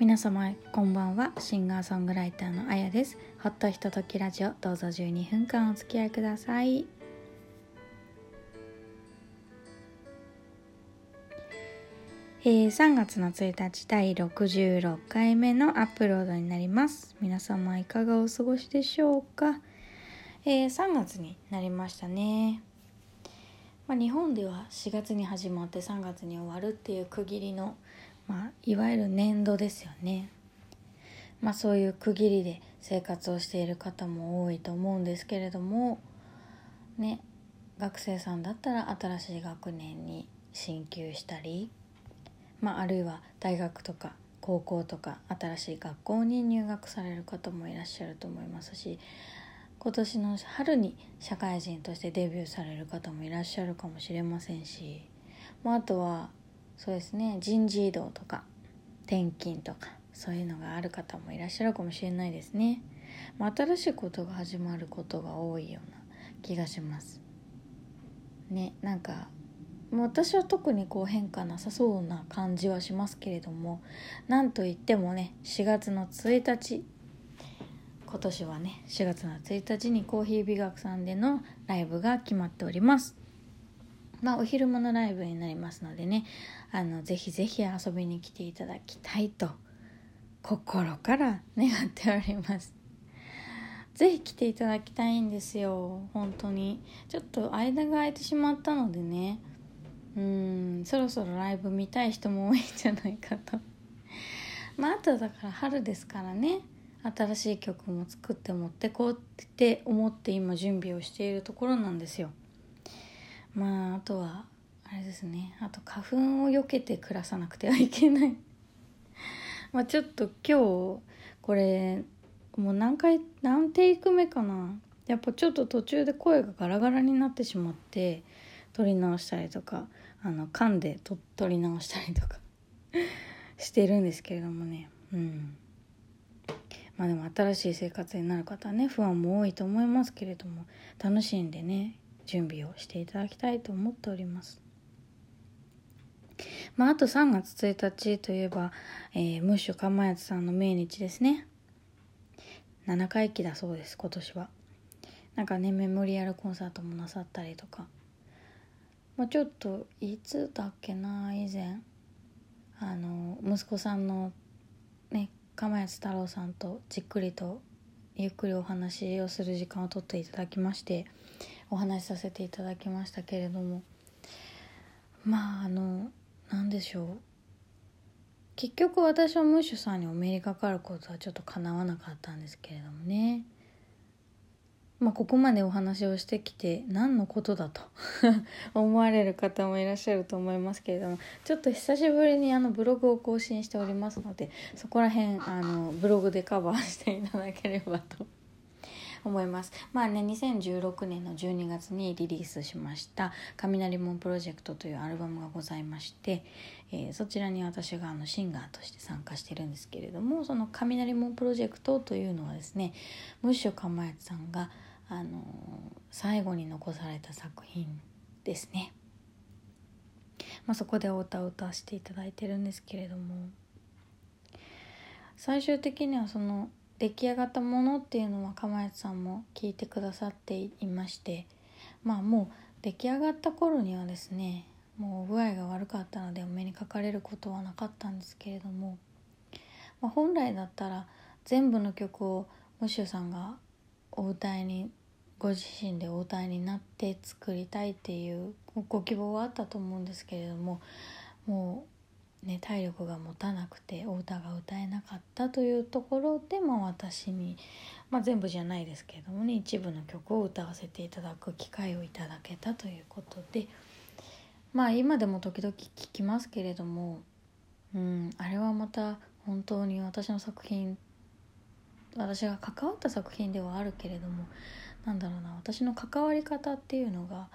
皆様こんばんは。シンガーソングライターのあやです。ほっとひとときラジオ。どうぞ12分間お付き合いください。えー、3月の1日第66回目のアップロードになります。皆様いかがお過ごしでしょうか、えー、3月になりましたね。まあ、日本では4月に始まって3月に終わるっていう区切りのまあ、いわゆる年度ですよね。まあ、そういう区切りで生活をしている方も多いと思うんですけれどもね学生さんだったら新しい学年に進級したり、まあ、あるいは大学とか高校とか新しい学校に入学される方もいらっしゃると思いますし今年の春に社会人としてデビューされる方もいらっしゃるかもしれませんし、まあ、あとはそうですね。人事異動とか転勤とかそういうのがある方もいらっしゃるかもしれないですね、まあ、新しいことが始まることが多いような気がします。ねなんか私は特にこう変化なさそうな感じはしますけれどもなんといってもね4月の1日今年はね4月の1日にコーヒー美学さんでのライブが決まっております。まあお昼間のライブになりますのでね。あのぜひぜひ遊びに来ていただきたいと心から願っております。ぜひ来ていただきたいんですよ。本当に。ちょっと間が空いてしまったのでね。うんそろそろライブ見たい人も多いんじゃないかと。まああとだから春ですからね。新しい曲も作って持ってこうって思って今準備をしているところなんですよ。まああとはあれですね。あと花粉を避けて暮らさなくてはいけない。まあちょっと今日これもう何回何テイク目かな。やっぱちょっと途中で声がガラガラになってしまって撮り直したりとかあの噛んでと撮り直したりとか してるんですけれどもね。うん。まあでも新しい生活になる方はね不安も多いと思いますけれども楽しんでね。準備をしていただきたいと思っておりますまあ、あと3月1日といえば、えー、ムッシュかまやつさんの命日ですね。7回忌だそうです、今年は。なんかね、メモリアルコンサートもなさったりとか。まあ、ちょっと、いつだっけな、以前。あの、息子さんの、ね、釜谷太郎さんとじっくりとゆっくりお話をする時間をとっていただきましてお話しさせていただきましたけれどもまああの何でしょう。結局私はムッシュさんにお目にかかることはちょっとかなわなかったんですけれどもね。まあここまでお話をしてきて何のことだと 思われる方もいらっしゃると思いますけれどもちょっと久しぶりにあのブログを更新しておりますのでそこら辺あのブログでカバーしていただければと思いますまあね2016年の12月にリリースしました「雷門プロジェクト」というアルバムがございまして、えー、そちらに私があのシンガーとして参加してるんですけれどもその「雷門プロジェクト」というのはですねムッシュかまやつさんがあのー、最後に残された作品ですね。まあ、そこでお歌を歌わせていただいてるんですけれども最終的にはその出来上がったものっていうのは釜谷さんも聞いてくださっていましてまあもう出来上がった頃にはですねもう具合が悪かったのでお目にかかれることはなかったんですけれども、まあ、本来だったら全部の曲をムッシュさんがお歌いにご自身でお歌いになって作りたいっていうご希望はあったと思うんですけれどももうね、体力が持たなくてお歌が歌えなかったというところで、まあ、私に、まあ、全部じゃないですけれどもね一部の曲を歌わせていただく機会をいただけたということでまあ今でも時々聞きますけれども、うん、あれはまた本当に私の作品私が関わった作品ではあるけれどもなんだろうな私の関わり方っていうのが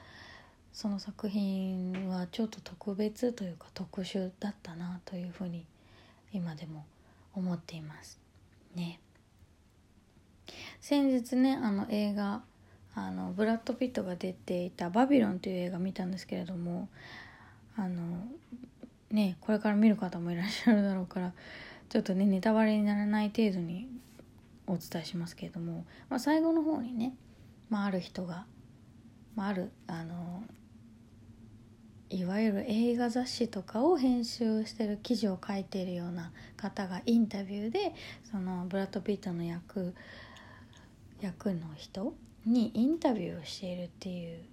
その作品はちょっと特別というか特殊だったなというふうに今でも思っていますね。先日ねあの映画あのブラッド・ピットが出ていた「バビロン」という映画見たんですけれどもあのねこれから見る方もいらっしゃるだろうからちょっとねネタバレにならない程度にお伝えしますけれども、まあ、最後の方にね、まあ、ある人が、まあ、あるあのいわゆる映画雑誌とかを編集してる記事を書いているような方がインタビューでそのブラッド・ピットの役役の人にインタビューをしているっていう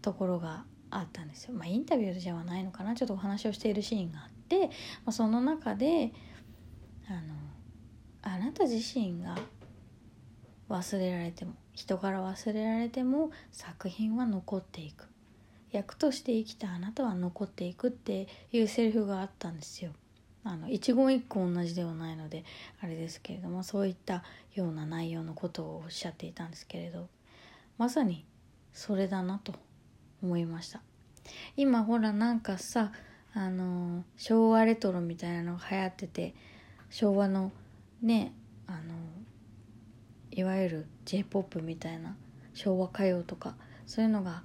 ところがあったんですよ。まあ、インタビューじゃないのかなちょっとお話をしているシーンがあって、まあ、その中であのあなた自身が忘れられても人から忘れられても作品は残っていく役として生きたあなたは残っていくっていうセリフがあったんですよ。あの一言一句同じではないのであれですけれどもそういったような内容のことをおっしゃっていたんですけれどまさにそれだなと思いました今ほらなんかさあの昭和レトロみたいなのが流行ってて昭和のねあのいわゆる j p o p みたいな昭和歌謡とかそういうのが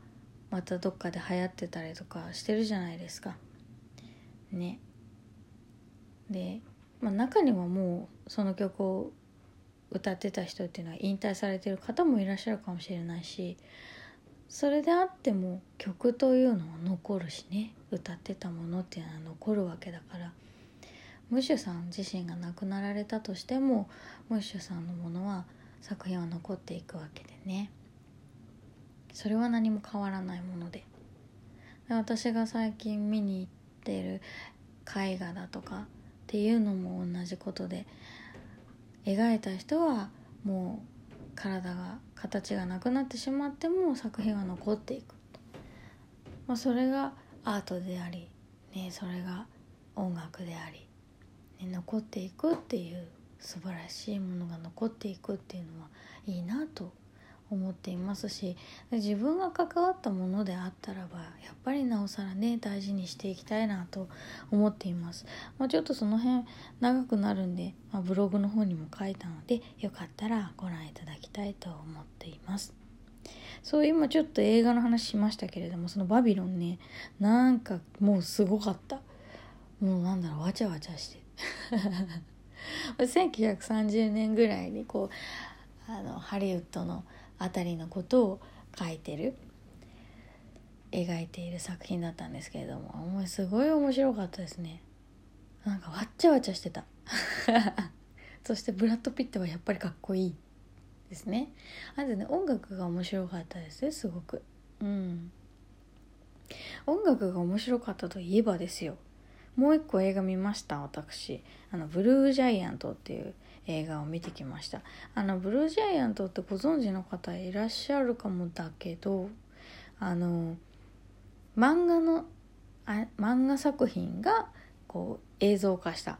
またどっかで流行ってたりとかしてるじゃないですか。ね。で、まあ、中にはもうその曲を歌ってた人っていうのは引退されてる方もいらっしゃるかもしれないしそれであっても曲というのは残るしね歌ってたものっていうのは残るわけだからムッシュさん自身が亡くなられたとしてもムッシュさんのものは作品は残っていくわけでね。それは何も変わらないもので。で私が最近見に行ってる絵画だとかっていうのも同じことで描いた人はもう体が形がなくなってしまっても作品は残っていく、まあ、それがアートであり、ね、それが音楽であり、ね、残っていくっていう素晴らしいものが残っていくっていうのはいいなと思っていますし自分が関わったものであったらばやっぱりなおさらね大事にしていきたいなと思っています、まあ、ちょっとその辺長くなるんで、まあ、ブログの方にも書いたのでよかったらご覧いただきたいと思っています。そう今ちょっと映画の話しましたけれどもそのバビロンねなんかもうすごかった。もうなんだろうわちゃわちゃして。1930年ぐらいにこうあのハリウッドのあたりのことを書いてる。描いている作品だったんですけれども。すごい面白かったですね。なんかわっちゃわちゃしてた。そしてブラッド・ピットはやっぱりかっこいいですね。あとね音楽が面白かったです。ねすごく。うん。音楽が面白かったといえばですよ。もう一個映画見ました私。あのブルージャイアントっていう映画を見てきましたあのブルージャイアントってご存知の方いらっしゃるかもだけどあの漫画のあ漫画作品がこう映像化した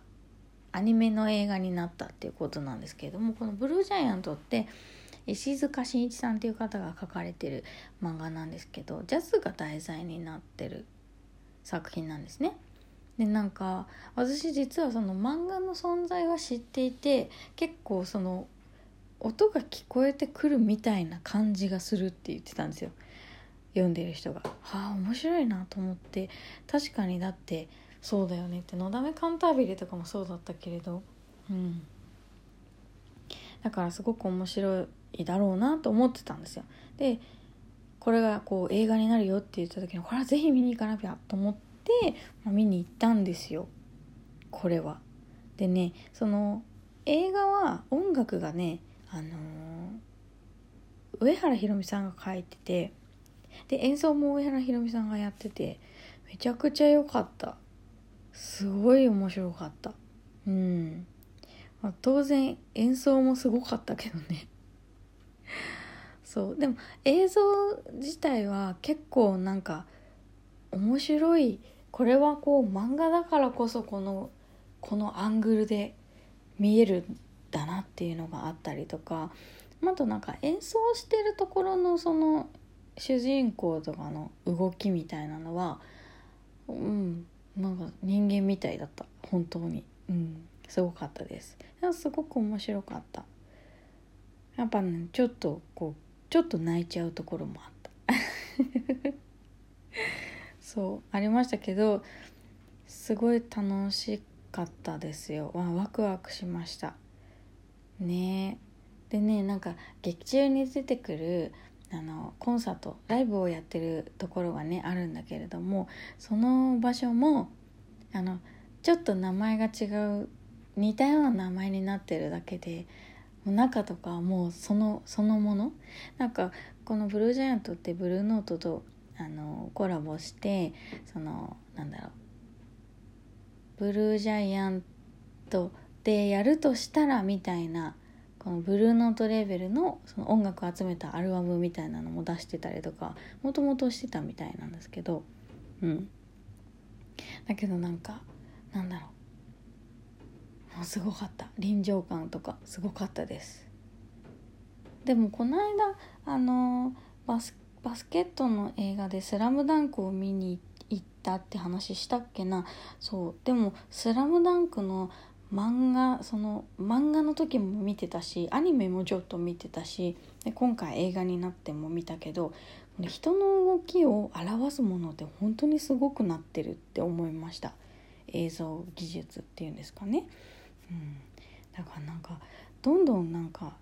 アニメの映画になったっていうことなんですけれどもこの「ブルージャイアント」って石塚真一さんっていう方が書かれてる漫画なんですけどジャズが題材になってる作品なんですね。でなんか私実はその漫画の存在は知っていて結構その音が聞こえてくるみたいな感じがするって言ってたんですよ。読んでる人が。はあ面白いなと思って。確かにだってそうだよねって「のだめカンタービレ」とかもそうだったけれど。うん。だからすごく面白いだろうなと思ってたんですよ。でこれがこう映画になるよって言った時にこれはぜひ見に行かなきゃと思って、まあ、見に行ったんですよ。これは。でねその映画は音楽がねあのー、上原ひろみさんが書いててで演奏も上原ひろみさんがやっててめちゃくちゃ良かった。すごい面白かった。うん、まあ、当然演奏もすごかったけどね。そう。でも映像自体は結構なんか面白い。これはこう漫画だからこそこのこのアングルで見えるんだなっていうのがあったりとか。あとなんか演奏してるところのその主人公とかの動きみたいなのはうんなんか人間みたいだった。本当に。うんすごかったです。すごく面白かった。やっぱねちょっとこうちょっと泣いちゃうところもあった。そうありましたけどすごい楽しかったですよ、まあ、ワクワクしました。ねでねなんか劇中に出てくるあのコンサートライブをやってるところがねあるんだけれどもその場所もあのちょっと名前が違う似たような名前になってるだけで中とかもうそのそのもの？なんかこのブルージャイアントってブルーノートとあのコラボしてそのなんだろうブルージャイアントでやるとしたらみたいなこのブルーノートレーベルのその音楽を集めたアルバムみたいなのも出してたりとかもともとしてたみたいなんですけどうん。だけどなんかなんだろう。もうすごかった。臨場感とかすごかったです。でもこの間あのバスバスケットの映画で「スラムダンクを見に行ったって話したっけな？そう。でも「スラムダンクの漫画その漫画の時も見てたしアニメもちょっと見てたしで今回映画になっても見たけど人の動きを表すものって本当にすごくなってるって思いました。映像技術っていうんですかね、うん、だからなんかどんどんなんか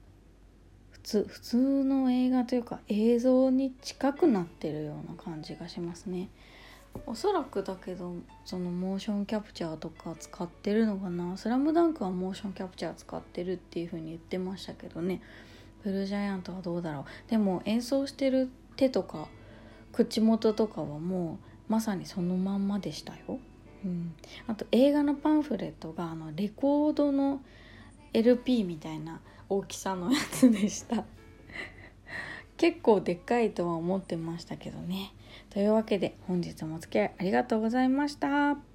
普通普通の映画というか映像に近くなってるような感じがしますね。おそらくだけどそのモーションキャプチャーとか使ってるのかな「スラムダンクはモーションキャプチャー使ってるっていう風に言ってましたけどね。ブルージャイアントはどうだろう。でも演奏してる手とか口元とかはもうまさにそのまんまでしたよ、うん、あと映画のパンフレットがあのレコードの LP みたいな大きさのやつでした結構でっかいとは思ってましたけどねというわけで本日もお付き合いありがとうございました。